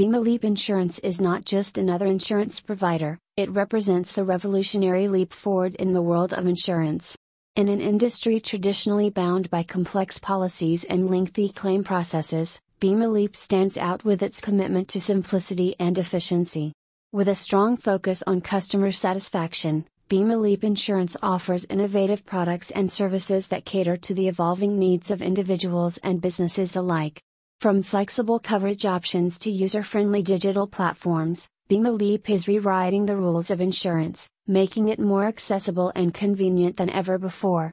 Bima Leap Insurance is not just another insurance provider, it represents a revolutionary leap forward in the world of insurance. In an industry traditionally bound by complex policies and lengthy claim processes, Bima Leap stands out with its commitment to simplicity and efficiency. With a strong focus on customer satisfaction, Bima Leap Insurance offers innovative products and services that cater to the evolving needs of individuals and businesses alike. From flexible coverage options to user friendly digital platforms, Bima Leap is rewriting the rules of insurance, making it more accessible and convenient than ever before.